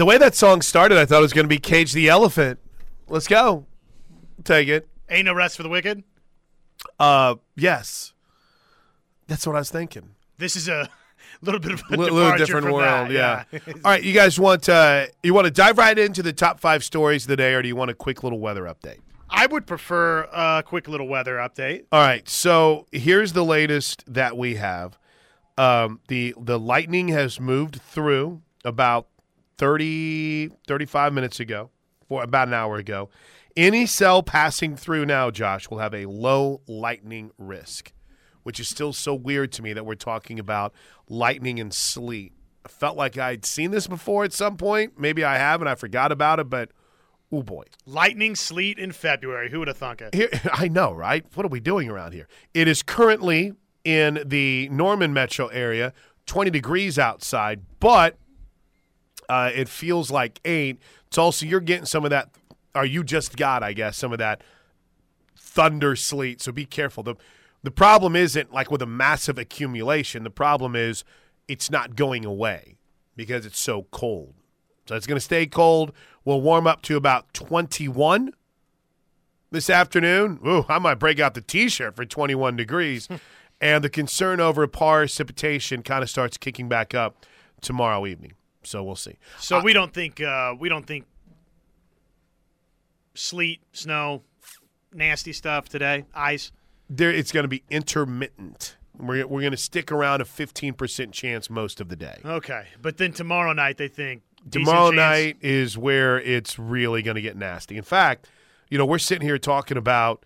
The way that song started, I thought it was going to be Cage the Elephant. Let's go. Take it. Ain't no rest for the wicked. Uh, yes. That's what I was thinking. This is a little bit of a little different world, that, yeah. All right, you guys want uh, you want to dive right into the top five stories of the day, or do you want a quick little weather update? I would prefer a quick little weather update. All right, so here's the latest that we have. Um, the the lightning has moved through about 30, 35 minutes ago, for about an hour ago. Any cell passing through now, Josh, will have a low lightning risk, which is still so weird to me that we're talking about lightning and sleet. I felt like I'd seen this before at some point. Maybe I have and I forgot about it, but oh boy. Lightning, sleet in February. Who would have thunk it? Here, I know, right? What are we doing around here? It is currently in the Norman metro area, 20 degrees outside, but uh, it feels like eight. Also, you're getting some of that, or you just got, I guess, some of that thunder sleet. So be careful. The, the problem isn't like with a massive accumulation, the problem is it's not going away because it's so cold. So it's going to stay cold. We'll warm up to about 21 this afternoon. Ooh, I might break out the T-shirt for 21 degrees. and the concern over precipitation kind of starts kicking back up tomorrow evening. So we'll see. So we don't think uh, we don't think sleet, snow, nasty stuff today. Ice. There, it's going to be intermittent. We're, we're going to stick around a 15% chance most of the day. Okay, but then tomorrow night they think Tomorrow night is where it's really going to get nasty. In fact, you know, we're sitting here talking about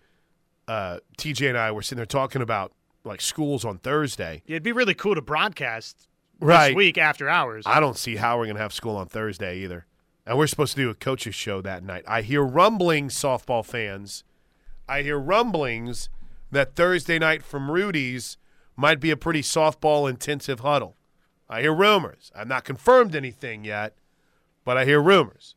uh, TJ and I. We're sitting there talking about like schools on Thursday. Yeah, it'd be really cool to broadcast Right. this week after hours. I don't see how we're going to have school on Thursday either. And we're supposed to do a coaches show that night. I hear rumblings, softball fans. I hear rumblings that Thursday night from Rudy's might be a pretty softball intensive huddle. I hear rumors. I've not confirmed anything yet, but I hear rumors.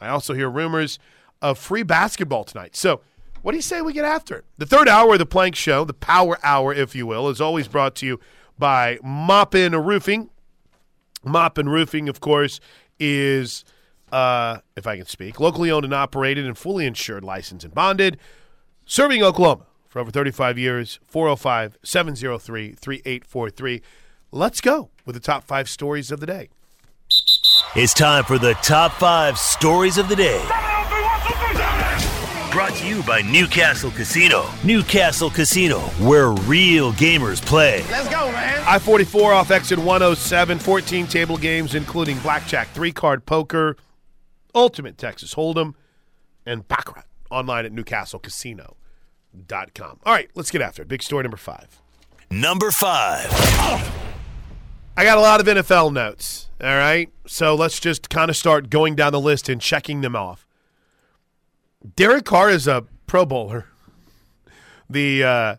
I also hear rumors of free basketball tonight. So, what do you say we get after it? The third hour of the Plank Show, the Power Hour, if you will, is always brought to you by Moppin Roofing. Moppin Roofing, of course, is, uh, if I can speak, locally owned and operated and fully insured, licensed and bonded, serving Oklahoma for over 35 years. 405 703 3843. Let's go with the top five stories of the day. It's time for the top five stories of the day. Brought to you by Newcastle Casino. Newcastle Casino, where real gamers play. Let's go, man. I 44 off exit 107, 14 table games, including blackjack, three card poker, ultimate Texas Hold'em, and Baccarat online at newcastlecasino.com. All right, let's get after it. Big story number five. Number five. I got a lot of NFL notes. All right. So let's just kind of start going down the list and checking them off. Derek Carr is a Pro Bowler. The uh,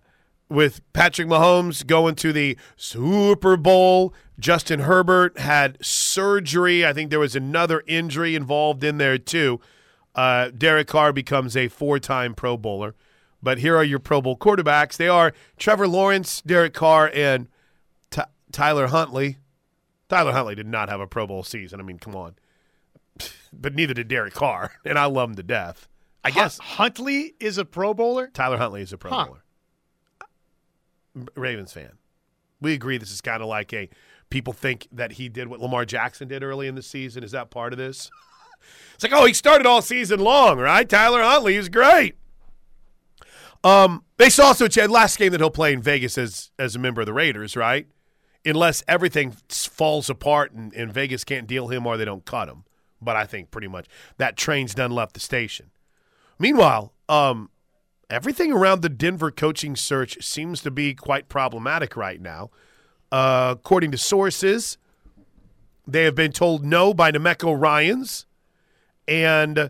with Patrick Mahomes going to the Super Bowl. Justin Herbert had surgery. I think there was another injury involved in there too. Uh, Derek Carr becomes a four-time Pro Bowler. But here are your Pro Bowl quarterbacks. They are Trevor Lawrence, Derek Carr, and Ty- Tyler Huntley. Tyler Huntley did not have a Pro Bowl season. I mean, come on. But neither did Derek Carr, and I love him to death. I guess Huntley is a Pro Bowler. Tyler Huntley is a Pro Huh. Bowler. Ravens fan. We agree this is kind of like a people think that he did what Lamar Jackson did early in the season. Is that part of this? It's like, oh, he started all season long, right? Tyler Huntley is great. Um, they saw also Chad last game that he'll play in Vegas as as a member of the Raiders, right? Unless everything falls apart and, and Vegas can't deal him or they don't cut him. But I think pretty much that train's done left the station. Meanwhile, um, everything around the Denver coaching search seems to be quite problematic right now. Uh, according to sources, they have been told no by Demeco Ryans, and uh,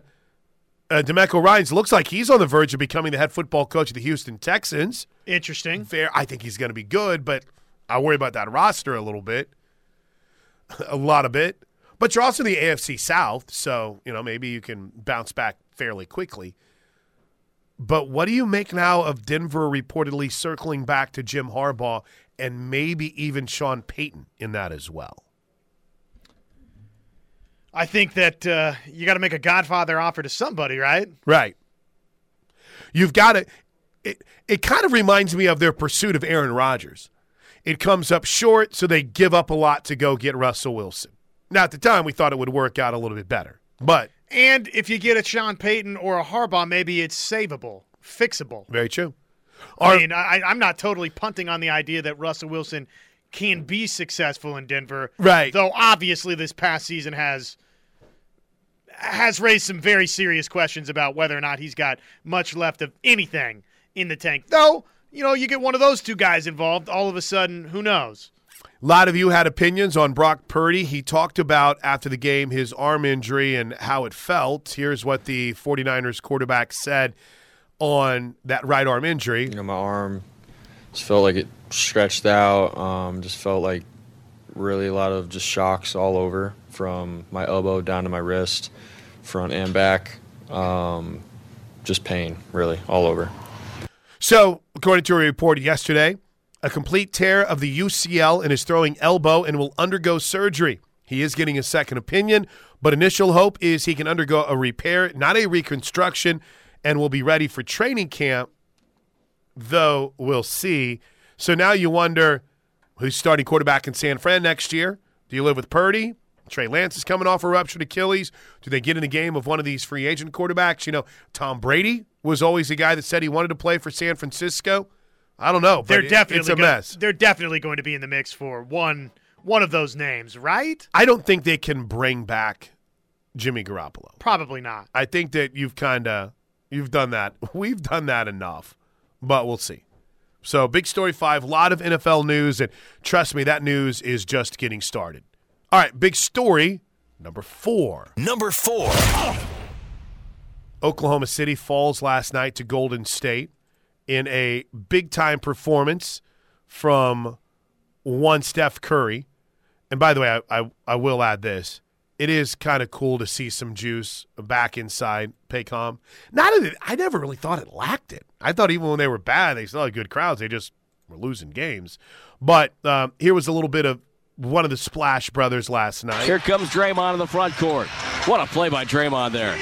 Demeco Ryans looks like he's on the verge of becoming the head football coach of the Houston Texans. Interesting. Fair, I think he's going to be good, but I worry about that roster a little bit, a lot of it. But you're also in the AFC South, so you know maybe you can bounce back fairly quickly. But what do you make now of Denver reportedly circling back to Jim Harbaugh and maybe even Sean Payton in that as well? I think that uh, you got to make a Godfather offer to somebody, right? Right. You've got to. It, it kind of reminds me of their pursuit of Aaron Rodgers. It comes up short, so they give up a lot to go get Russell Wilson. Now, at the time, we thought it would work out a little bit better, but And if you get a Sean Payton or a Harbaugh, maybe it's savable, fixable. very true. I mean, I, I'm not totally punting on the idea that Russell Wilson can be successful in Denver, Right. Though obviously this past season has has raised some very serious questions about whether or not he's got much left of anything in the tank. Though, you know, you get one of those two guys involved, all of a sudden, who knows? A lot of you had opinions on Brock Purdy. He talked about after the game his arm injury and how it felt. Here's what the 49ers quarterback said on that right arm injury. You know, my arm just felt like it stretched out. Um, just felt like really a lot of just shocks all over from my elbow down to my wrist, front and back. Um, just pain, really, all over. So, according to a report yesterday, a complete tear of the UCL in his throwing elbow and will undergo surgery. He is getting a second opinion, but initial hope is he can undergo a repair, not a reconstruction, and will be ready for training camp, though we'll see. So now you wonder who's starting quarterback in San Fran next year? Do you live with Purdy? Trey Lance is coming off a ruptured Achilles. Do they get in the game of one of these free agent quarterbacks? You know, Tom Brady was always the guy that said he wanted to play for San Francisco. I don't know. But They're it- definitely it's a go- mess. They're definitely going to be in the mix for one one of those names, right? I don't think they can bring back Jimmy Garoppolo. Probably not. I think that you've kind of you've done that. We've done that enough, but we'll see. So, big story five, a lot of NFL news, and trust me, that news is just getting started. All right, big story number four. Number four. Oklahoma City falls last night to Golden State in a big time performance from one Steph Curry. And by the way, I, I, I will add this. It is kind of cool to see some juice back inside Paycom. Not that I never really thought it lacked it. I thought even when they were bad, they still had good crowds. They just were losing games. But um, here was a little bit of one of the Splash Brothers last night. Here comes Draymond in the front court. What a play by Draymond there.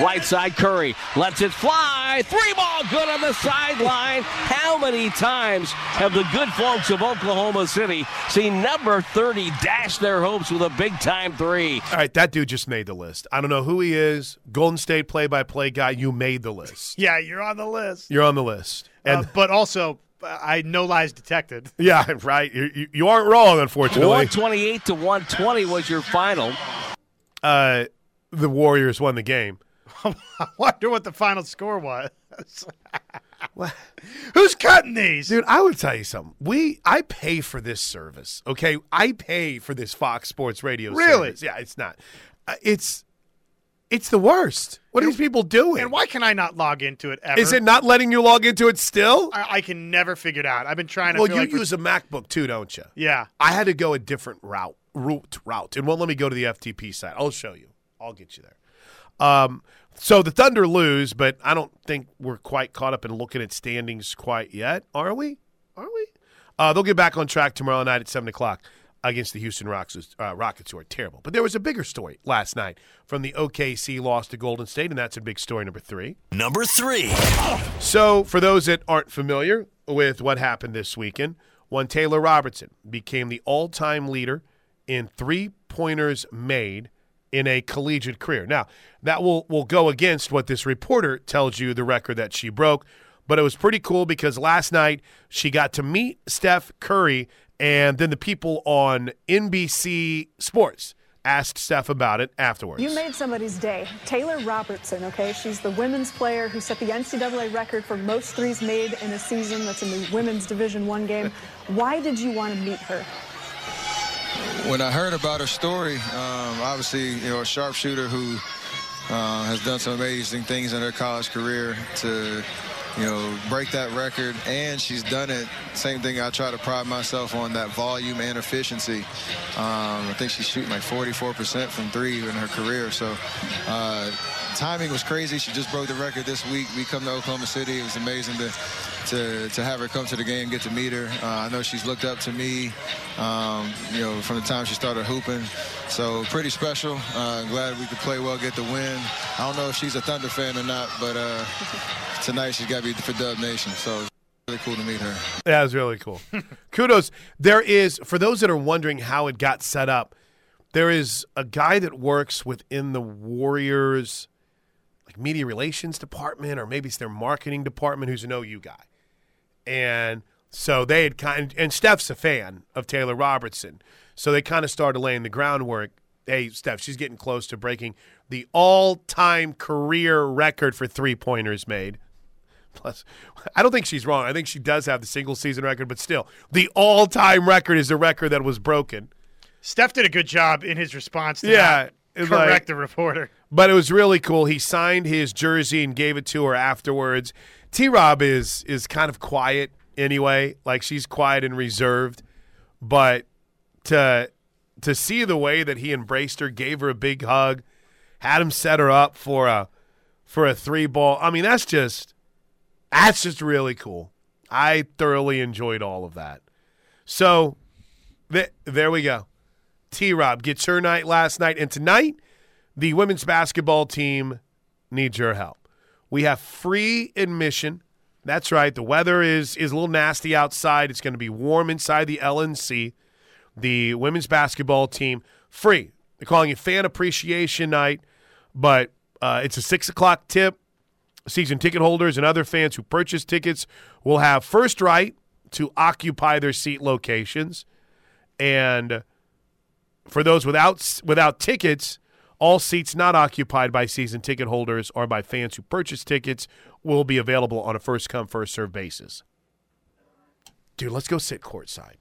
Right side, Curry lets it fly. Three ball good on the sideline. How many times have the good folks of Oklahoma City seen number 30 dash their hopes with a big time three? All right, that dude just made the list. I don't know who he is. Golden State play by play guy, you made the list. Yeah, you're on the list. You're on the list. And Uh, but also, uh, I no lies detected. yeah, right. You, you, you aren't wrong, unfortunately. 128 to 120 was your final. Uh, the Warriors won the game. I wonder what the final score was. Who's cutting these? Dude, I would tell you something. We I pay for this service. Okay, I pay for this Fox Sports Radio. Really? service. Yeah, it's not. Uh, it's it's the worst. What are these people doing? And why can I not log into it ever? is it not letting you log into it still? I, I can never figure it out. I've been trying to. Well, you like use a MacBook too, don't you? yeah. I had to go a different route, route, route, and won't let me go to the FTP site. I'll show you. I'll get you there. Um, so the Thunder lose, but I don't think we're quite caught up in looking at standings quite yet, are we? Are we? Uh, they'll get back on track tomorrow night at seven o'clock against the Houston Rockets, uh, Rockets, who are terrible. But there was a bigger story last night from the OKC loss to Golden State, and that's a big story number three. Number three. So, for those that aren't familiar with what happened this weekend, one Taylor Robertson became the all time leader in three pointers made in a collegiate career. Now, that will, will go against what this reporter tells you the record that she broke, but it was pretty cool because last night she got to meet Steph Curry, and then the people on NBC Sports asked Steph about it afterwards. You made somebody's day. Taylor Robertson, okay? She's the women's player who set the NCAA record for most threes made in a season. That's in the women's Division One game. Why did you want to meet her? When I heard about her story, um, obviously, you know, a sharpshooter who uh, has done some amazing things in her college career to, you know, break that record, and she's done it. Same thing I try to pride myself on that volume and efficiency. Um, I think she's shooting like 44% from three in her career. So uh, timing was crazy. She just broke the record this week. We come to Oklahoma City. It was amazing to to, to have her come to the game, get to meet her. Uh, I know she's looked up to me, um, you know, from the time she started hooping. So pretty special. Uh, glad we could play well, get the win. I don't know if she's a Thunder fan or not, but uh, tonight she's got to be for Dub Nation. So really cool to meet her. That was really cool. Kudos. There is, for those that are wondering how it got set up, there is a guy that works within the Warriors like media relations department or maybe it's their marketing department who's an OU guy. And so they had kind and Steph's a fan of Taylor Robertson. So they kind of started laying the groundwork. Hey, Steph, she's getting close to breaking the all-time career record for three-pointers made. Plus, I don't think she's wrong. I think she does have the single season record, but still, the all-time record is the record that was broken. Steph did a good job in his response to Yeah, it's correct like- the reporter. But it was really cool. He signed his jersey and gave it to her afterwards. T Rob is is kind of quiet anyway. Like she's quiet and reserved. But to to see the way that he embraced her, gave her a big hug, had him set her up for a for a three ball. I mean, that's just that's just really cool. I thoroughly enjoyed all of that. So th- there we go. T Rob gets her night last night, and tonight the women's basketball team needs your help. We have free admission. That's right. The weather is is a little nasty outside. It's going to be warm inside the LNC. The women's basketball team free. They're calling it Fan Appreciation Night, but uh, it's a six o'clock tip. Season ticket holders and other fans who purchase tickets will have first right to occupy their seat locations, and for those without without tickets, all seats not occupied by season ticket holders or by fans who purchase tickets will be available on a first come first serve basis. Dude, let's go sit courtside.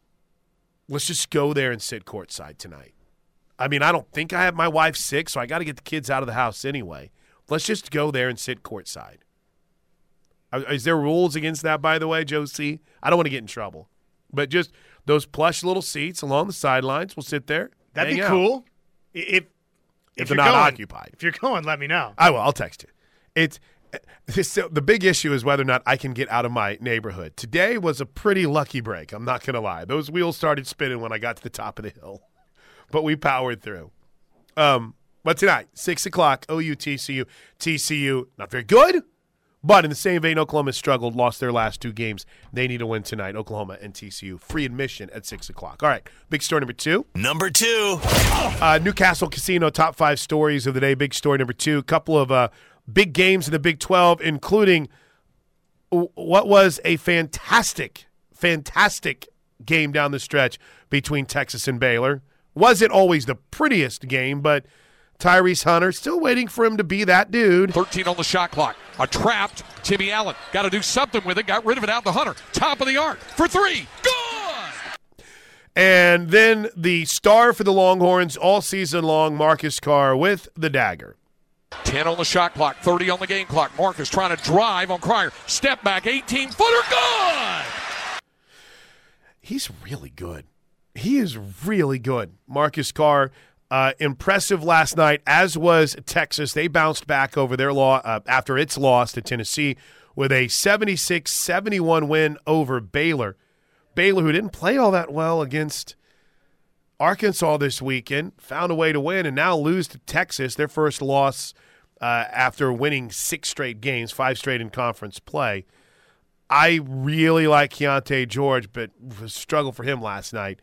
Let's just go there and sit courtside tonight. I mean, I don't think I have my wife sick, so I got to get the kids out of the house anyway. Let's just go there and sit courtside. Are- Is there rules against that, by the way, C? I don't want to get in trouble, but just those plush little seats along the sidelines. We'll sit there. That'd hang be out. cool. If if, If you're they're not going- occupied. If you're going, let me know. I will. I'll text you. It's so the big issue is whether or not I can get out of my neighborhood. Today was a pretty lucky break. I'm not going to lie. Those wheels started spinning when I got to the top of the hill, but we powered through. Um, but tonight, six o'clock, OU TCU. TCU not very good, but in the same vein, Oklahoma struggled, lost their last two games. They need to win tonight. Oklahoma and TCU. Free admission at six o'clock. All right, big story number two. Number two. Uh, Newcastle Casino top five stories of the day. Big story number two. couple of uh, big games in the Big 12, including what was a fantastic, fantastic game down the stretch between Texas and Baylor. Wasn't always the prettiest game, but Tyrese Hunter still waiting for him to be that dude. 13 on the shot clock. A trapped Timmy Allen. Got to do something with it. Got rid of it out to Hunter. Top of the arc for three. Good! And then the star for the Longhorns all season long, Marcus Carr with the dagger. 10 on the shot clock. 30 on the game clock. Marcus trying to drive on Cryer. Step back. 18 footer. Good! he's really good. He is really good. Marcus Carr, uh, impressive last night, as was Texas. They bounced back over their law uh, after its loss to Tennessee with a 76 71 win over Baylor. Baylor, who didn't play all that well against Arkansas this weekend, found a way to win and now lose to Texas, their first loss uh, after winning six straight games, five straight in conference play. I really like Keyonte George, but struggle for him last night.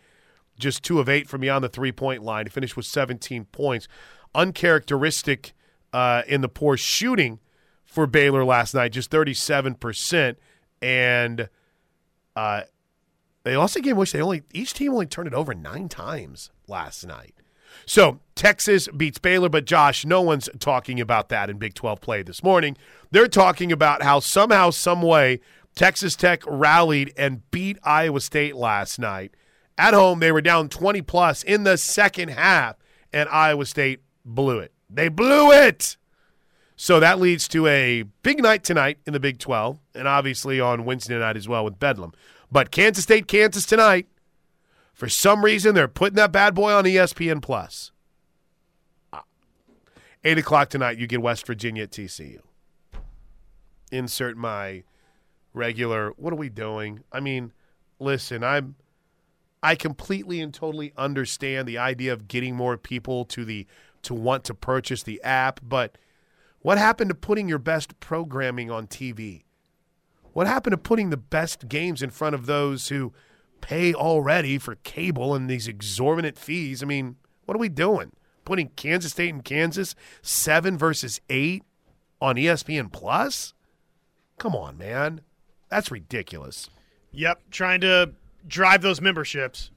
Just two of eight from beyond the three point line. He finished with 17 points. Uncharacteristic uh, in the poor shooting for Baylor last night, just 37%. And uh, they lost a game which they only each team only turned it over nine times last night. So Texas beats Baylor, but Josh, no one's talking about that in Big 12 play this morning. They're talking about how somehow, some way, Texas Tech rallied and beat Iowa State last night. At home, they were down 20 plus in the second half, and Iowa State blew it. They blew it. So that leads to a big night tonight in the Big 12, and obviously on Wednesday night as well with Bedlam. But Kansas State, Kansas tonight. For some reason, they're putting that bad boy on ESPN Plus. Uh, 8 o'clock tonight, you get West Virginia at TCU. Insert my regular, what are we doing? I mean, listen, I'm. I completely and totally understand the idea of getting more people to the to want to purchase the app, but what happened to putting your best programming on TV? What happened to putting the best games in front of those who pay already for cable and these exorbitant fees? I mean, what are we doing? Putting Kansas State and Kansas 7 versus 8 on ESPN Plus? Come on, man. That's ridiculous. Yep, trying to drive those memberships.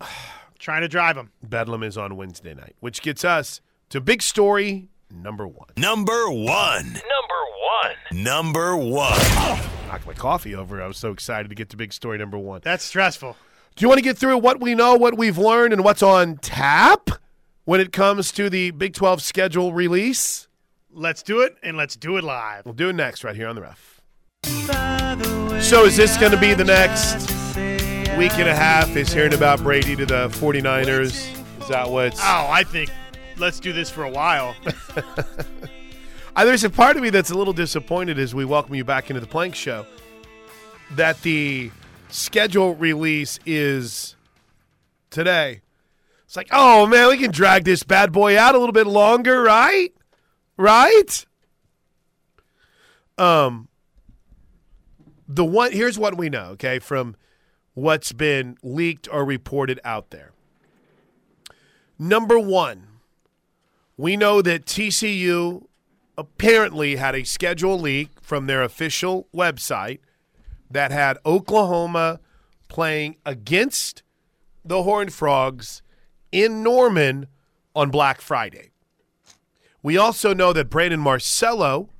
trying to drive them. Bedlam is on Wednesday night, which gets us to big story number one. Number one. Number one. Number one. Knocked my coffee over. I was so excited to get to big story number one. That's stressful. Do you want to get through what we know, what we've learned, and what's on tap when it comes to the Big 12 schedule release? Let's do it, and let's do it live. We'll do it next right here on the ref. So is this going to be the next week and a half is hearing about Brady to the 49ers? Is that what's... Oh, I think let's do this for a while. Uh, there's a part of me that's a little disappointed as we welcome you back into the Plank Show that the schedule release is today. It's like, oh man, we can drag this bad boy out a little bit longer, right? Right? Um, the one here's what we know, okay, from what's been leaked or reported out there. Number one, we know that TCU apparently had a schedule leak from their official website that had Oklahoma playing against the Horned Frogs in Norman on Black Friday. We also know that Brandon Marcello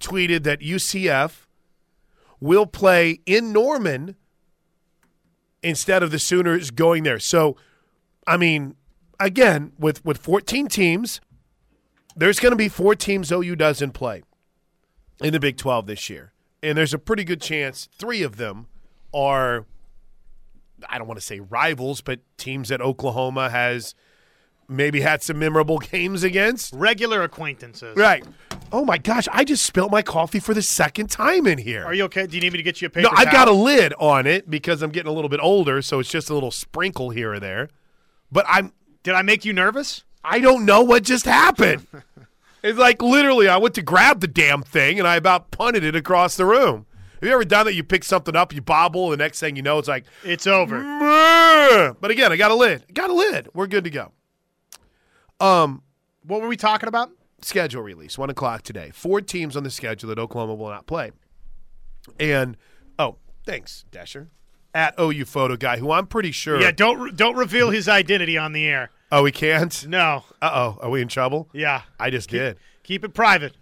tweeted that UCF will play in Norman instead of the Sooners going there. So, I mean, again, with, with 14 teams, there's going to be four teams OU doesn't play in the Big 12 this year. And there's a pretty good chance three of them are, I don't want to say rivals, but teams that Oklahoma has maybe had some memorable games against. Regular acquaintances. Right. Oh my gosh, I just spilled my coffee for the second time in here. Are you okay? Do you need me to get you a paper no, I've towel? got a lid on it because I'm getting a little bit older, so it's just a little sprinkle here or there. But I'm Did I make you nervous? I don't know what just happened. it's like literally, I went to grab the damn thing and I about punted it across the room. Have you ever done that? You pick something up, you bobble, the next thing you know, it's like, It's over. "Meh." but again, I got a lid. Got a lid. We're good to go. Um, What were we talking about? schedule release, one o'clock today. Four teams on the schedule that Oklahoma will not play. And oh, thanks, Dasher. At OU photo guy, who I'm pretty sure. Yeah, don't don't reveal his identity on the air. Oh, we can't. No. Uh oh, are we in trouble? Yeah. I just did. Keep it private.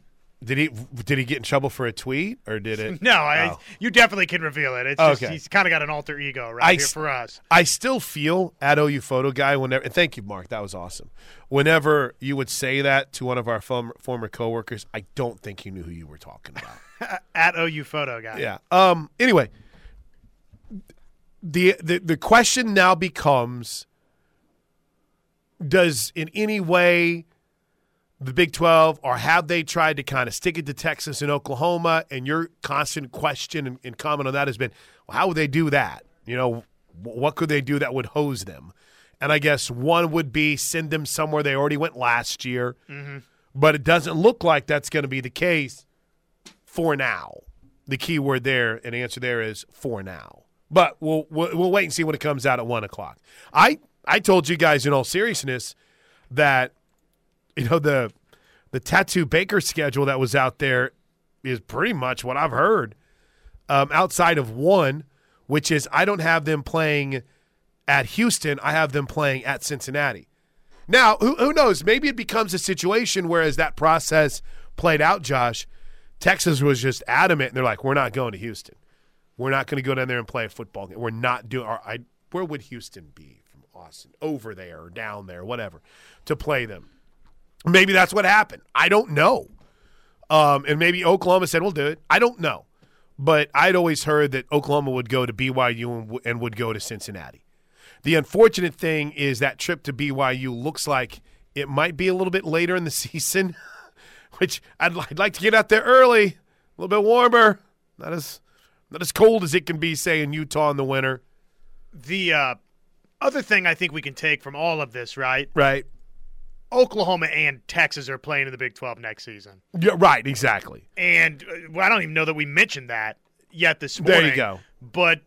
Did he? Did he get in trouble for a tweet, or did it? No, I, Oh. you definitely can reveal it. It's just Okay. he's kind of got an alter ego right I here for us. I still feel at OU photo guy whenever. And thank you, Mark. That was awesome. Whenever you would say that to one of our former, former coworkers, I don't think he knew who you were talking about. At OU photo guy. yeah. Um. Anyway, the the the question now becomes: Does in any way the Big 12, or have they tried to kind of stick it to Texas and Oklahoma? And your constant question and, and comment on that has been, well, how would they do that? You know, what could they do that would hose them? And I guess one would be send them somewhere they already went last year, mm-hmm. but it doesn't look like that's going to be the case for now. The key word there and answer there is for now. But we'll, we'll we'll wait and see when it comes out at one o'clock. I I told you guys in all seriousness that you know the the tattoo baker schedule that was out there is pretty much what I've heard. Um, outside of one, which is I don't have them playing at Houston, I have them playing at Cincinnati. Now, who, who knows? Maybe it becomes a situation where, as that process played out, Josh, Texas was just adamant, and they're like, "We're not going to Houston. We're not going to go down there and play a football game. We're not doing." Or I, where would Houston be from Austin? Over there or down there, whatever, to play them. Maybe that's what happened. I don't know. Um, and maybe Oklahoma said, "We'll do it." I don't know, but I'd always heard that Oklahoma would go to BYU and, w- and would go to Cincinnati. The unfortunate thing is that trip to BYU looks like It might be a little bit later in the season, which I'd, I'd like to get out there early, a little bit warmer, not as not as cold as it can be, say in Utah in the winter. The uh, other thing I think we can take from all of this, right? Right. Oklahoma and Texas are playing in the Big 12 next season. Yeah. Right. Exactly. And uh, well, I don't even know that we mentioned that yet this morning. There you go. But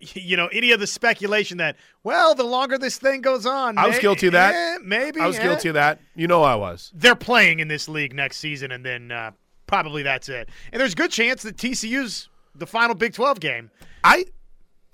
you know, any of the speculation that well, the longer this thing goes on, I was may- guilty of that. eh, maybe I was eh. guilty of that. You know I was. They're playing in this league next season, and then uh, probably that's it. And there's a good chance that TCU's the final Big 12 game. I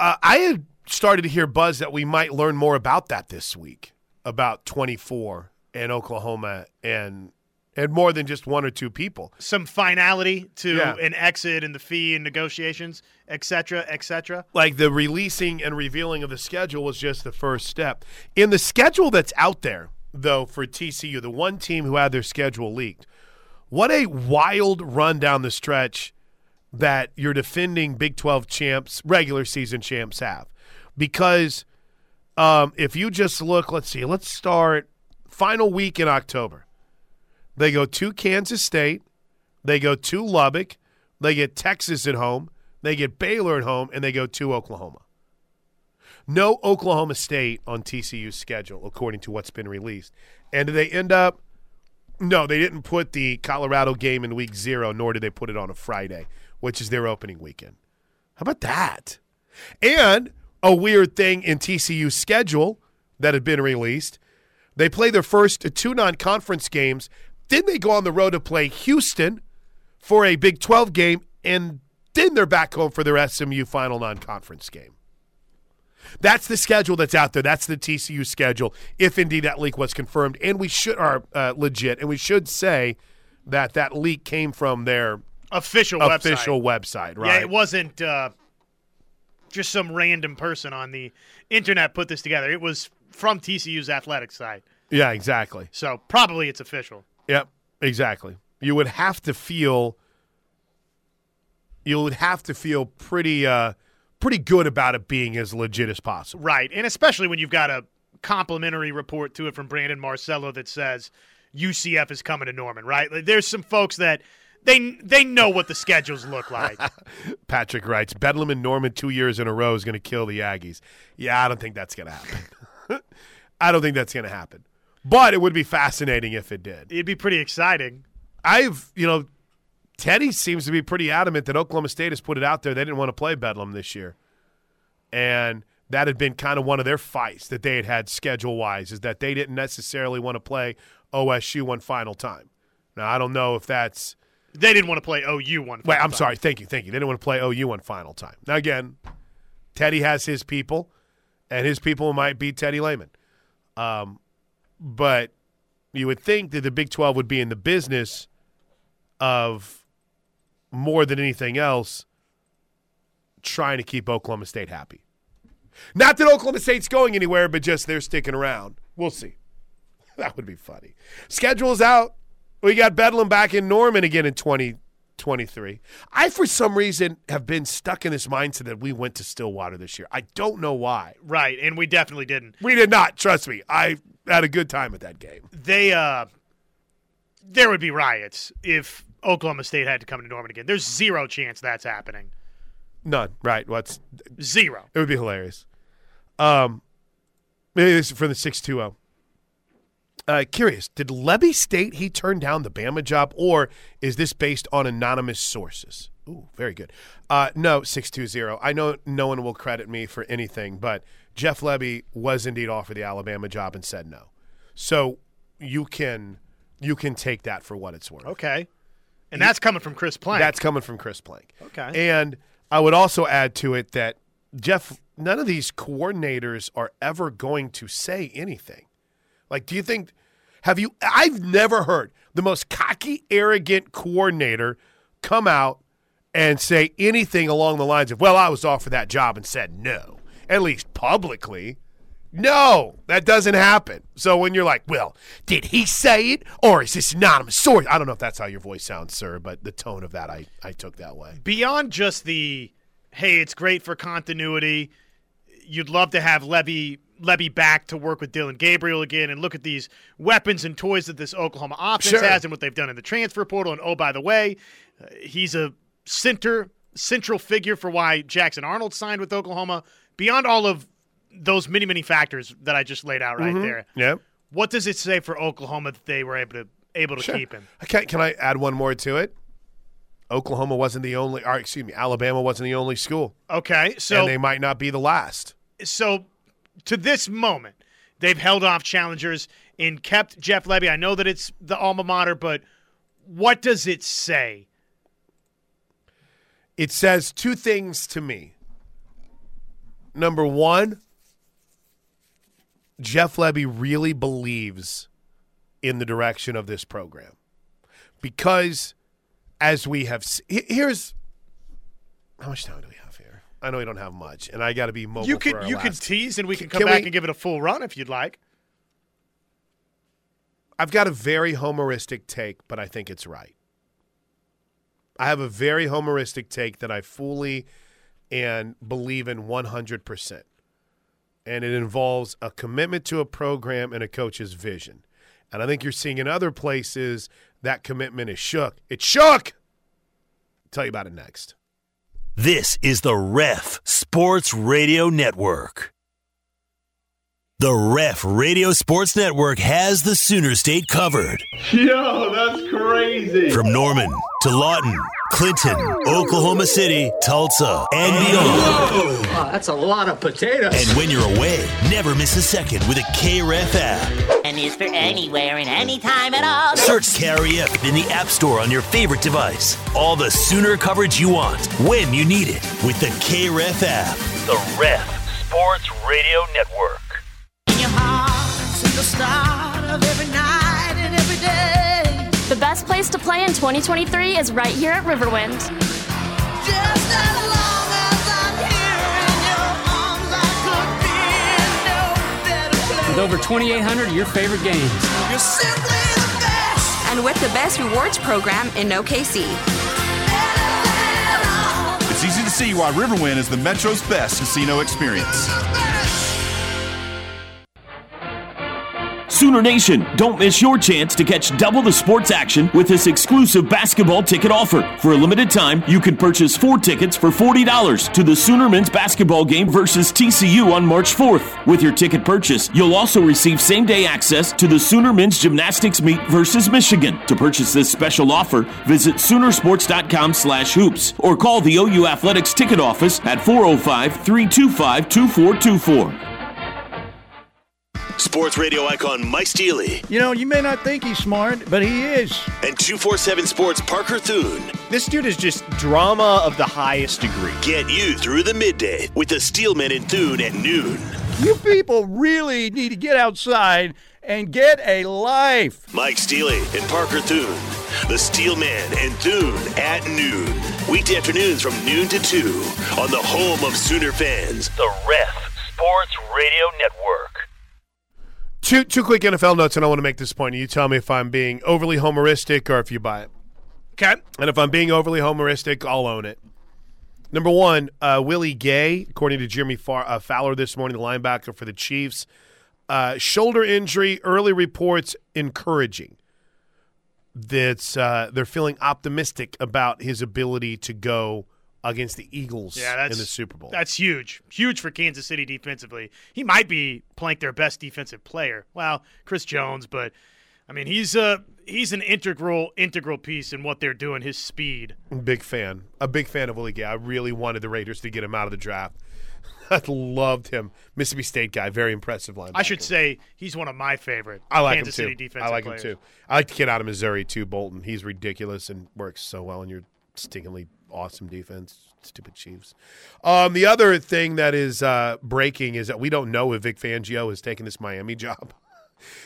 uh, I had started to hear buzz that we might learn more about that this week about 24 in Oklahoma and and more than just one or two people. Some finality to Yeah. an exit and the fee and negotiations, et cetera, et cetera. Like the releasing and revealing of the schedule was just the first step. In the schedule that's out there, though, for TCU, the one team who had their schedule leaked, what a wild run down the stretch that your defending Big 12 champs, regular season champs have. Because um, if you just look, let's see, let's start final week in October. They go to Kansas State, they go to Lubbock, they get Texas at home, they get Baylor at home, and they go to Oklahoma. No Oklahoma State on TCU's schedule, according to what's been released. And they end up? No, they didn't put the Colorado game in week zero, nor did they put it on a Friday, which is their opening weekend. How about that? And a weird thing in TCU's schedule that had been released they play their first two non conference games. Then they go on the road to play Houston for a Big 12 game, and then they're back home for their SMU final non conference game. That's the schedule that's out there. That's the TCU schedule, if indeed that leak was confirmed. And we should are uh, legit, and we should say that that leak came from their Official, official website. website, right? Yeah, it wasn't uh, just some random person on the internet put this together. It was from TCU's athletic side. Yeah, exactly. So probably it's official. Yep, exactly. You would have to feel you would have to feel pretty uh pretty good about it being as legit as possible. Right. And especially when you've got a complimentary report to it from Brandon Marcello that says UCF is coming to Norman, right? Like, there's some folks that they they know what the schedules look like. Patrick writes, Bedlam and Norman two years in a row is going to kill the Aggies. Yeah, I don't think that's going to happen. I don't think that's going to happen. But it would be fascinating if it did. It'd be pretty exciting. I've, you know, Teddy seems to be pretty adamant that Oklahoma State has put it out there. They didn't want to play Bedlam this year. And that had been kind of one of their fights that they had had schedule wise, is that they didn't necessarily want to play OSU one final time. Now, I don't know if that's. They didn't want to play OU one. Wait, I'm time. sorry. Thank you. Thank you. They didn't want to play OU one final time. Now, again, Teddy has his people, and his people might beat Teddy Lehman. Um, but you would think that the Big 12 would be in the business of more than anything else trying to keep Oklahoma State happy. Not that Oklahoma State's going anywhere, but just they're sticking around. We'll see. That would be funny. Schedule's out. We got Bedlam back in Norman again in 2023. I, for some reason, have been stuck in this mindset that we went to Stillwater this year. I don't know why. Right, and we definitely didn't. We did not. Trust me. I had a good time at that game. They uh there would be riots if Oklahoma State had to come to Norman again. There's zero chance that's happening. None. Right. What's Zero. It would be hilarious. Um, maybe this is for the six two zero. Uh, curious, did Levy state he turned down the Bama job, or is this based on anonymous sources? Ooh, very good. Uh, no, six two zero. I know no one will credit me for anything, but Jeff Levy was indeed offered the Alabama job and said no. So you can you can take that for what it's worth. Okay. And that's coming from Chris Plank. That's coming from Chris Plank. Okay. And I would also add to it that Jeff, none of these coordinators are ever going to say anything. Like, do you think? Have you? I've never heard the most cocky, arrogant coordinator come out and say anything along the lines of, "Well, I was offered that job and said no." At least publicly. No, that doesn't happen. So when you're like, well, did he say it or is this anonymous source? I don't know if that's how your voice sounds, sir, but the tone of that I, I took that way. Beyond just the hey, it's great for continuity. You'd love to have Levy Levy back to work with Dillon Gabriel again and look at these weapons and toys that this Oklahoma offense Sure. has and what they've done in the transfer portal. And oh, by the way, uh, he's a center central figure for why Jackson Arnold signed with Oklahoma. Beyond all of those many many factors that I just laid out right there, Yeah. what does it say for Oklahoma that they were able to able to Sure. keep him? Okay, can I add one more to it? Oklahoma wasn't the only, or excuse me, Alabama wasn't the only school, Okay, so and they might not be the last. so to this moment, they've held off challengers and kept Jeff Levy. I know that it's the alma mater, but what does it say? It says two things to me. Number one, Jeff Levy really believes in the direction of this program because, as we have, here's how much time do we have here? I know we don't have much, and I got to be mobile. You could you could tease and we can come Can back we- and give it a full run if you'd like. I've got a very homeristic take, but I think it's right. I have a very homeristic take that I fully and believe in 100%. And it involves a commitment to a program and a coach's vision. And I think you're seeing in other places that commitment is shook. It shook. I'll tell you about it next. This is the Ref Sports Radio Network. The Ref Radio Sports Network has the Sooner State covered. Yo, that's crazy. From Norman to Lawton, Clinton, Oklahoma City, Tulsa, and beyond. Wow, that's a lot of potatoes. And when you're away, never miss a second with a KREF app. And is for anywhere and anytime at all. Search KREF in the App Store on your favorite device. All the Sooner coverage you want, when you need it, with the KREF app. The Ref Sports Radio Network. In your heart, the start of every night and every day. The best place to play in 2023 is right here at Riverwind. With over 2,800 of your favorite games. You're simply the best. And with the best rewards program in OKC. It's easy to see why Riverwind is the Metro's best casino experience. Sooner Nation, don't miss your chance to catch double the sports action with this exclusive basketball ticket offer. For a limited time, you can purchase four tickets for $40 to the Sooner men's basketball game versus TCU on March 4th. With your ticket purchase, you'll also receive same day access to the Sooner men's gymnastics meet versus Michigan. To purchase this special offer, visit Soonersports.com slash hoops or call the OU Athletics ticket office at 405 325 2424. Sports radio icon Mike Steely You know, you may not think he's smart, but he is. and 247 Sports Parker Thune This dude is just drama of the highest degree. get you through the midday with the Steelman and Thune at noon. You people really need to get outside and get a life. Mike Steely and Parker Thune, the Steelman and Thune at noon. Weekday afternoons from noon to 2 on the home of Sooner fans, the Ref Sports Radio Network. Two two quick NFL notes, and I want to make this point. You tell me if I'm being overly homeristic or if you buy it. Okay. And if I'm being overly homeristic, I'll own it. Number one, uh, Willie Gay, according to Jeremy Far- uh, Fowler this morning, the linebacker for the Chiefs, uh, shoulder injury. Early reports encouraging. That uh, they're feeling optimistic about his ability to go against the Eagles Yeah, that's in the Super Bowl. That's huge, huge for Kansas City defensively. He might be playing their best defensive player. Well, Chris Jones, but I mean, he's a he's an integral integral piece in what they're doing. His speed. Big fan. A big fan of Willie Gay. I really wanted the Raiders to get him out of the draft. I loved him. Mississippi State guy. Very impressive linebacker. I should say he's one of my favorite. I like Kansas him City too. defensive I like players. him too. I like the kid out of Missouri too, Bolton. He's ridiculous and works so well in your stinkingly awesome defense. Stupid Chiefs. Um, the other thing that is uh, breaking is that we don't know if Vic Fangio is taking this Miami job.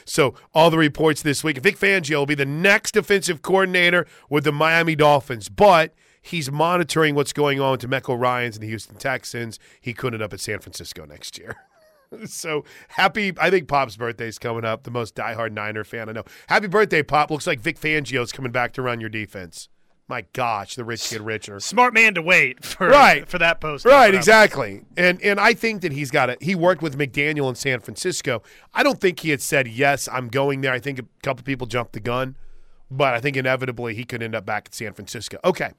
So all the reports this week, Vic Fangio will be the next defensive coordinator with the Miami Dolphins, but he's monitoring what's going on with Demeco Ryans and the Houston Texans. He couldn't end up at San Francisco next year. so happy! I think Pop's birthday's coming up. The most diehard Niner fan I know. Happy birthday, Pop! Looks like Vic Fangio's coming back to run your defense. My gosh, the rich get richer. Smart man to wait for Right. for that post. Right, exactly. And and I think that he's got it. He worked with McDaniel in San Francisco. I don't think he had said yes, I'm going there. I think a couple people jumped the gun, but I think inevitably he could end up back at San Francisco. Okay.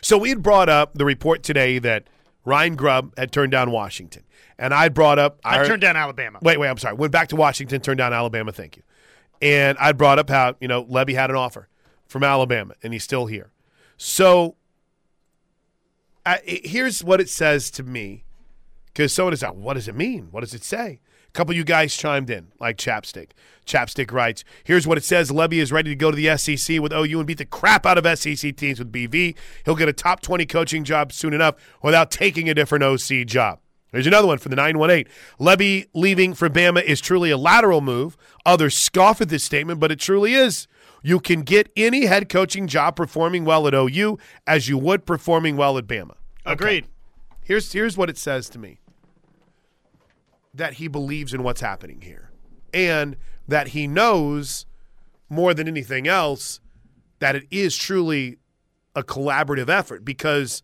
So we had brought up the report today that Ryan Grubb had turned down Washington, and I brought up I turned down Alabama. Wait, wait, I'm sorry. Went back to Washington, turned down Alabama. Thank you. And I brought up how you know Levy had an offer from Alabama, and he's still here. So I, it- here's what it says to me, because someone is out. What does it mean? What does it say? A couple you guys chimed in, like Chapstick. Chapstick writes, "Here's what it says: Lebby is ready to go to the SEC with OU and beat the crap out of SEC teams with BV. He'll get a top 20 coaching job soon enough without taking a different OC job." There's another one from the 918. Lebby leaving for Bama is truly a lateral move. Others scoff at this statement, but it truly is. You can get any head coaching job performing well at OU as you would performing well at Bama. Agreed. Here's here's what it says to me. That he believes in what's happening here. And that he knows more than anything else that it is truly a collaborative effort because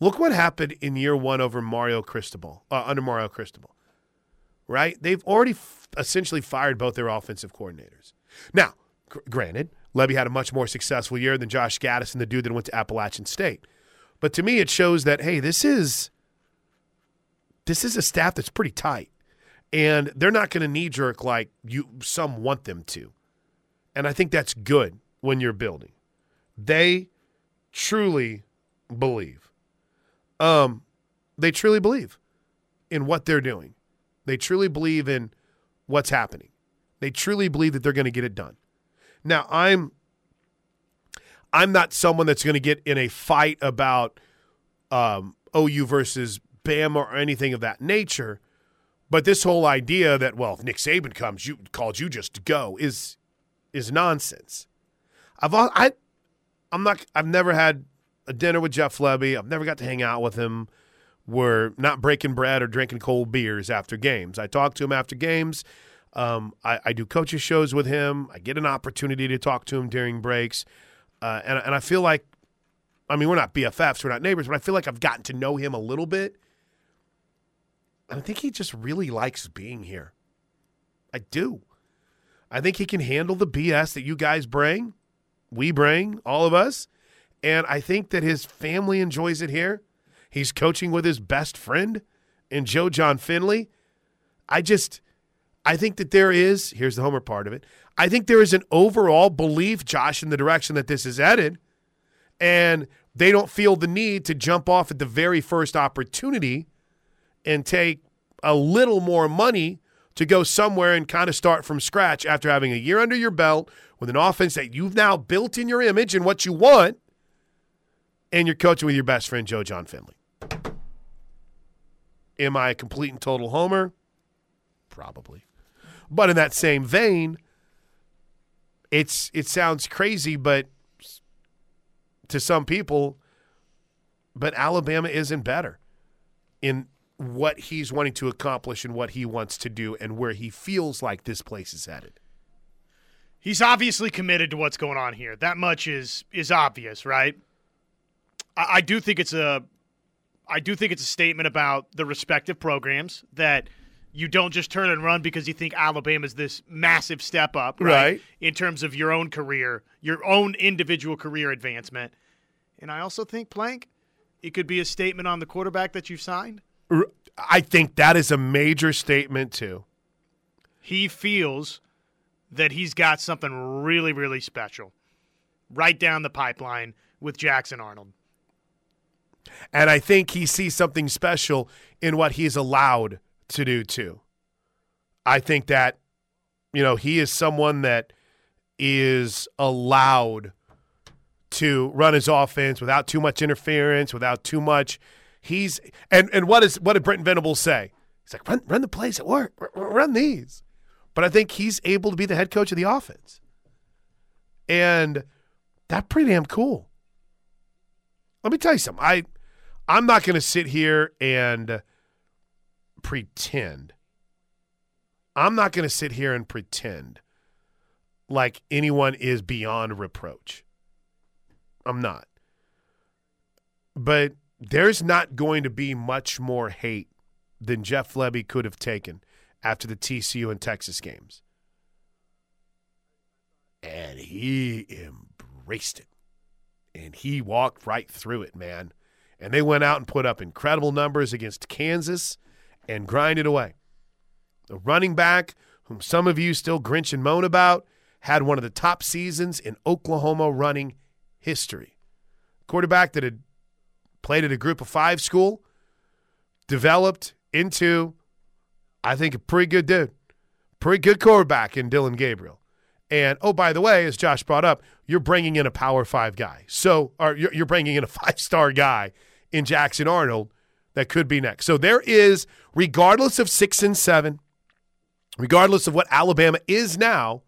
look what happened in year 1 over Mario Cristobal, uh, under Mario Cristobal. Right? They've already f- essentially fired both their offensive coordinators. Now, granted, Lebby had a much more successful year than Josh Gattis and the dude that went to Appalachian State. But to me, it shows that hey, this is this is a staff that's pretty tight, and they're not going to knee jerk like you some want them to. And I think that's good when you're building. They truly believe. Um, they truly believe in what they're doing. They truly believe in what's happening. They truly believe that they're going to get it done. Now, I'm I'm not someone that's going to get in a fight about um, OU versus Bama or anything of that nature. But this whole idea that well, if Nick Saban comes, you called you just to go is is nonsense. I've I I'm not I've never had a dinner with Jeff Lebby. I've never got to hang out with him. We're not breaking bread or drinking cold beers after games. I talk to him after games. Um, I, I do coaches shows with him. I get an opportunity to talk to him during breaks, uh, and and I feel like, I mean, we're not BFFs, we're not neighbors, but I feel like I've gotten to know him a little bit. And I think he just really likes being here. I do. I think he can handle the BS that you guys bring, we bring, all of us. And I think that his family enjoys it here. He's coaching with his best friend and Joe Jon Finley. I just, I think that there is, here's the Homer part of it. I think there is an overall belief, Josh, in the direction that this is headed. And they don't feel the need to jump off at the very first opportunity and take a little more money to go somewhere and kind of start from scratch after having a year under your belt with an offense that you've now built in your image and what you want, and you're coaching with your best friend, Joe Jon Finley. Am I a complete and total homer? Probably. But in that same vein, it's it sounds crazy, but to some people, but Alabama isn't better in what he's wanting to accomplish and what he wants to do and where he feels like this place is headed. He's obviously committed to what's going on here. That much is is obvious, right? I, I do think it's a I do think it's a statement about the respective programs that you don't just turn and run because you think Alabama's this massive step up, right? Right. In terms of your own career, your own individual career advancement. And I also think, Plank, it could be a statement on the quarterback that you've signed. I think that is a major statement too. He feels that he's got something really, really special right down the pipeline with Jackson Arnold. And I think he sees something special in what he's allowed to do too. I think that, you know, he is someone that is allowed to run his offense without too much interference, without too much. He's and and what is what did Brent Venables say? He's like run run the plays at work, run these. But I think he's able to be the head coach of the offense, and that's pretty damn cool. Let me tell you something. I I'm not going to sit here and pretend. I'm not going to sit here and pretend like anyone is beyond reproach. I'm not. But there's not going to be much more hate than Jeff Lebby could have taken after the TCU and Texas games. And he embraced it. And he walked right through it, man. And they went out and put up incredible numbers against Kansas and grind it away. The running back, whom some of you still grinch and moan about, had one of the top seasons in Oklahoma running history. Quarterback that had played at a group of five school, developed into, I think, a pretty good dude. Pretty good quarterback in Dillon Gabriel. And oh, by the way, as Josh brought up, you're bringing in a power five guy. So, or you're, you're bringing in a five star guy in Jackson Arnold that could be next. So there is, regardless of six and seven, regardless of what Alabama is now,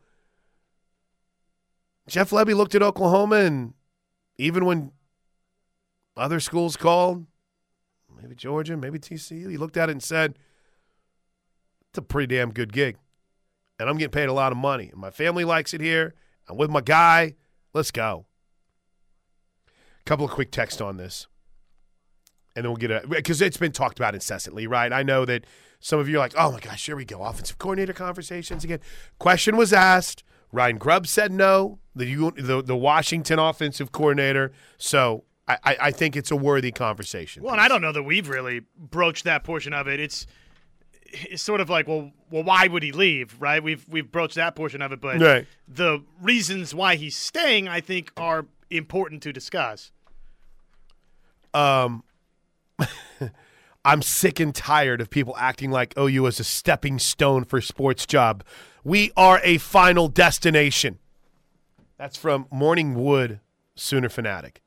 Jeff Lebby looked at Oklahoma and even when other schools called, maybe Georgia, maybe TCU, he looked at it and said, it's a pretty damn good gig. And I'm getting paid a lot of money. And my family likes it here. I'm with my guy. Let's go. A couple of quick texts on this. And then we'll get a because it's been talked about incessantly, right? I know that some of you are like, oh my gosh, here we go. Offensive coordinator conversations again. Question was asked. Ryan Grubb said no, the the, the Washington offensive coordinator. So I, I think it's a worthy conversation. Well, and I don't know that we've really broached that portion of it. It's it's sort of like, well, well, why would he leave? Right? We've we've broached that portion of it, but right. the reasons why he's staying, I think, are important to discuss. Um, I'm sick and tired of people acting like OU is a stepping stone for sports job. We are a final destination. That's from Morning Wood, Sooner Fanatic.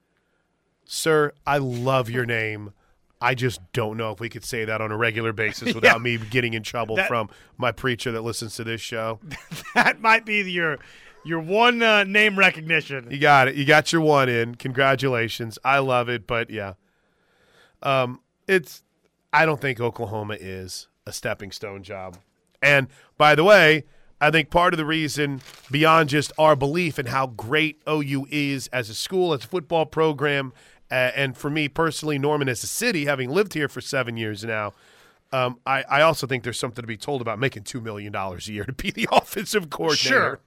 Sir, I love your name. I just don't know if we could say that on a regular basis without yeah. me getting in trouble that, from my preacher that listens to this show. That might be your your one uh, name recognition. You got it. You got your one in. Congratulations. I love it, but yeah. Um it's I don't think Oklahoma is a stepping stone job. And by the way, I think part of the reason, beyond just our belief in how great OU is as a school, as a football program, uh, and for me personally, Norman as a city, having lived here for seven years now, um, I, I, also think there's something to be told about making $2 million a year to be the offensive coordinator. Sure.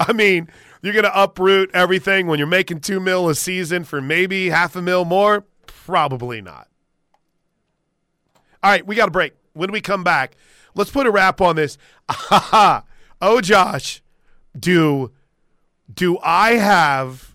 I mean, you're going to uproot everything when you're making two mil a season for maybe half a mil more? Probably not. All right, we got a break. When we come back, let's put a wrap on this. oh, Josh, do do I have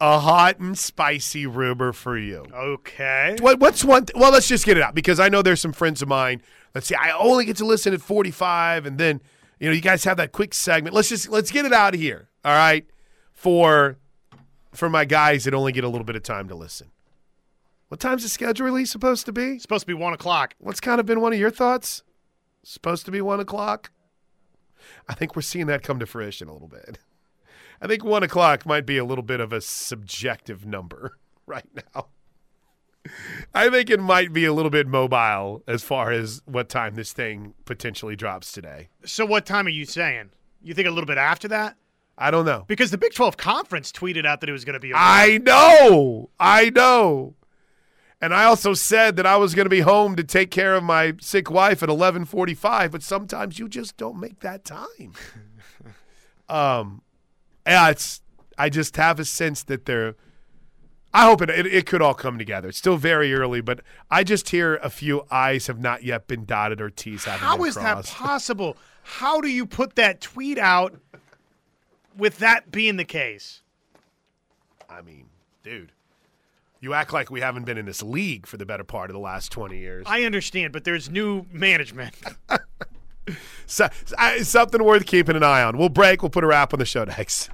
a hot and spicy rumor for you? Okay. What, what's one? Th- well, let's just get it out because I know there's some friends of mine. Let's see. I only get to listen at 45, and then you know you guys have that quick segment. Let's just let's get it out of here. All right, for for my guys that only get a little bit of time to listen. What time's the schedule release supposed to be? supposed to be one o'clock. What's kind of been one of your thoughts? Supposed to be one o'clock. I think we're seeing that come to fruition a little bit. I think one o'clock might be a little bit of a subjective number right now. I think it might be a little bit mobile as far as what time this thing potentially drops today. So, what time are you saying? You think a little bit after that? I don't know. Because the Big 12 Conference tweeted out that it was going to be. I know. I know. And I also said that I was going to be home to take care of my sick wife at 11:45, but sometimes you just don't make that time. um yeah, it's I just have a sense that they're I hope it, it, it could all come together. It's still very early, but I just hear a few I's have not yet been dotted or T's haven't How been is crossed. that possible? How do you put that tweet out with that being the case? I mean, dude. You act like we haven't been in this league for the better part of the last 20 years. I understand, but there's new management. so, something worth keeping an eye on. We'll break. We'll put a wrap on the show next.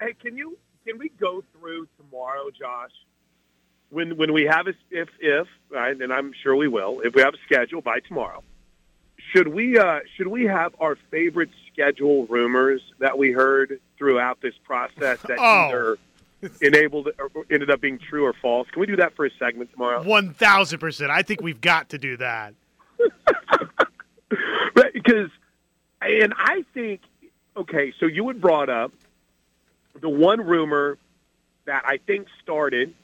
Hey, can you can we go through tomorrow, Josh? When when we have a if if right, and I'm sure we will. If we have a schedule by tomorrow, should we uh, should we have our favorite schedule rumors that we heard throughout this process that oh. either enabled or ended up being true or false? Can we do that for a segment tomorrow? One thousand percent. I think we've got to do that. because, and I think okay. So you had brought up the one rumor that I think started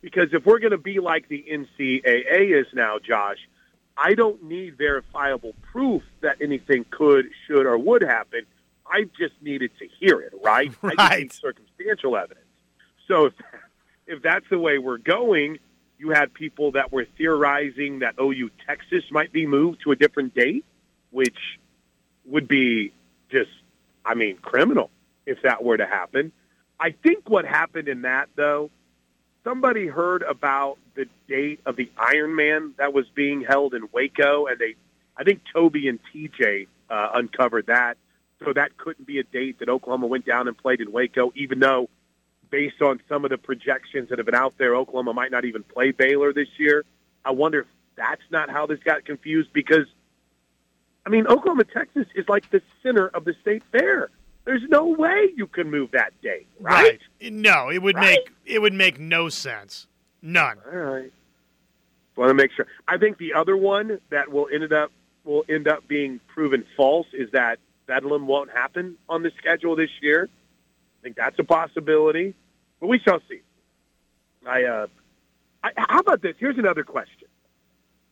because if we're going to be like the NCAA is now, Josh, I don't need verifiable proof that anything could, should, or would happen. I just needed to hear it, right? Right. I need circumstantial evidence. So if, if that's the way we're going, you had people that were theorizing that OU Texas might be moved to a different date, which would be just, I mean, criminal if that were to happen. I think what happened in that, though, somebody heard about the date of the Ironman that was being held in Waco, and they, I think Toby and TJ uh, uncovered that. So that couldn't be a date that Oklahoma went down and played in Waco, even though, based on some of the projections that have been out there, Oklahoma might not even play Baylor this year. I wonder if that's not how this got confused because, I mean, Oklahoma, Texas is like the center of the state fair. There's no way you can move that date, right? No, it would Right? make it would make no sense. None. All right. Want to make sure. I think the other one that will end up will end up being proven false is that Bedlam won't happen on the schedule this year. I think that's a possibility, but we shall see. I, uh, I how about this? Here's another question.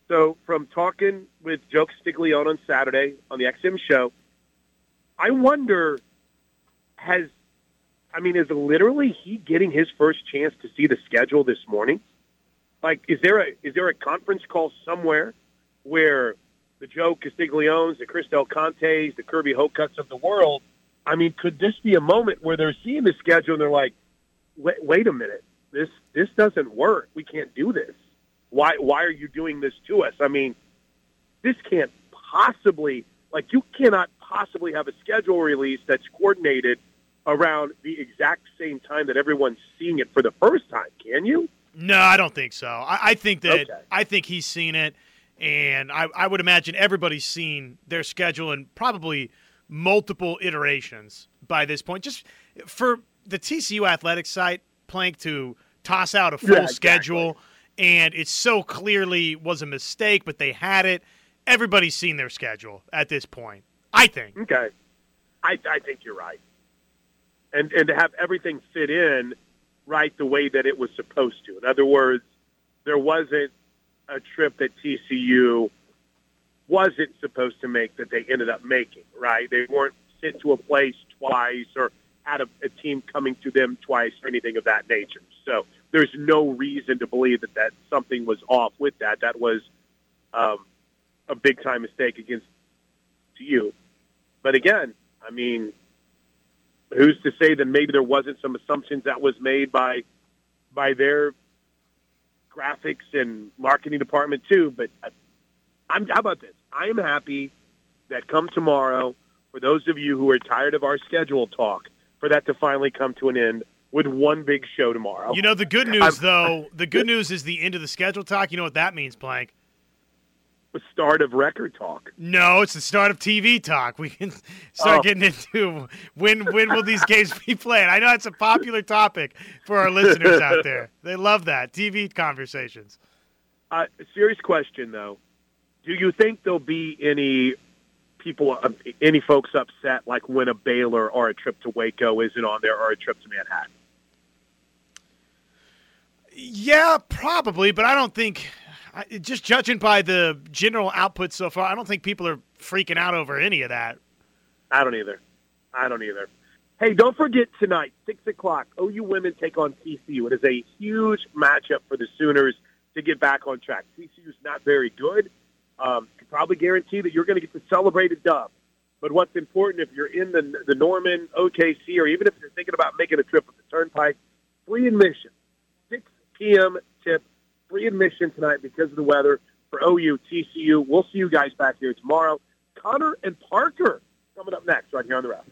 So, from talking with Joe Castiglione on Saturday on the XM show, I wonder has I mean, is literally he getting his first chance to see the schedule this morning? Like, is there a is there a conference call somewhere where the Joe Castigliones, the Chris Del Contes, the Kirby Hocutts of the world? I mean, could this be a moment where they're seeing the schedule and they're like, wait, wait a minute, this this doesn't work. We can't do this. Why why are you doing this to us? I mean, this can't possibly like you cannot possibly have a schedule release that's coordinated around the exact same time that everyone's seeing it for the first time. Can you? No, I don't think so. I, I think that Okay. I think he's seen it, and I, I would imagine everybody's seen their schedule in probably multiple iterations by this point. Just for the TCU athletics site, Plank to toss out a full Yeah, exactly. schedule, and it so clearly was a mistake, but they had it. Everybody's seen their schedule at this point. I think. Okay, I, I think you're right, and and to have everything fit in right the way that it was supposed to. In other words, there wasn't a trip that TCU wasn't supposed to make that they ended up making. Right? They weren't sent to a place twice or had a, a team coming to them twice or anything of that nature. So there's no reason to believe that that something was off with that. That was um, a big time mistake against you. But again, I mean, who's to say that maybe there wasn't some assumptions that was made by by their graphics and marketing department too? But I'm how about this? I am happy that come tomorrow, for those of you who are tired of our schedule talk, for that to finally come to an end with one big show tomorrow. You know the good I'm- news, though. The good news is the end of the schedule talk. You know what that means, Plank? the start of record talk. No, it's the start of TV talk. We can start Oh. getting into when when will these games be played. I know it's a popular topic for our listeners out there. They love that TV conversations. Uh, serious question though. Do you think there'll be any people, uh, any folks upset like when a Baylor or a trip to Waco isn't on there or a trip to Manhattan? Yeah, probably, but I don't think. Just judging by the general output so far, I don't think people are freaking out over any of that. I don't either. I don't either. Hey, don't forget tonight, six o'clock. OU women take on TCU. It is a huge matchup for the Sooners to get back on track. TCU's not very good. Um, can probably guarantee that you're going to get to celebrate a dub. But what's important if you're in the the Norman, OKC, or even if you're thinking about making a trip with the Turnpike, free admission, 6 p.m. tip, free admission tonight because of the weather for OU, TCU. We'll see you guys back here tomorrow. Connor and Parker coming up next right here on the Rest.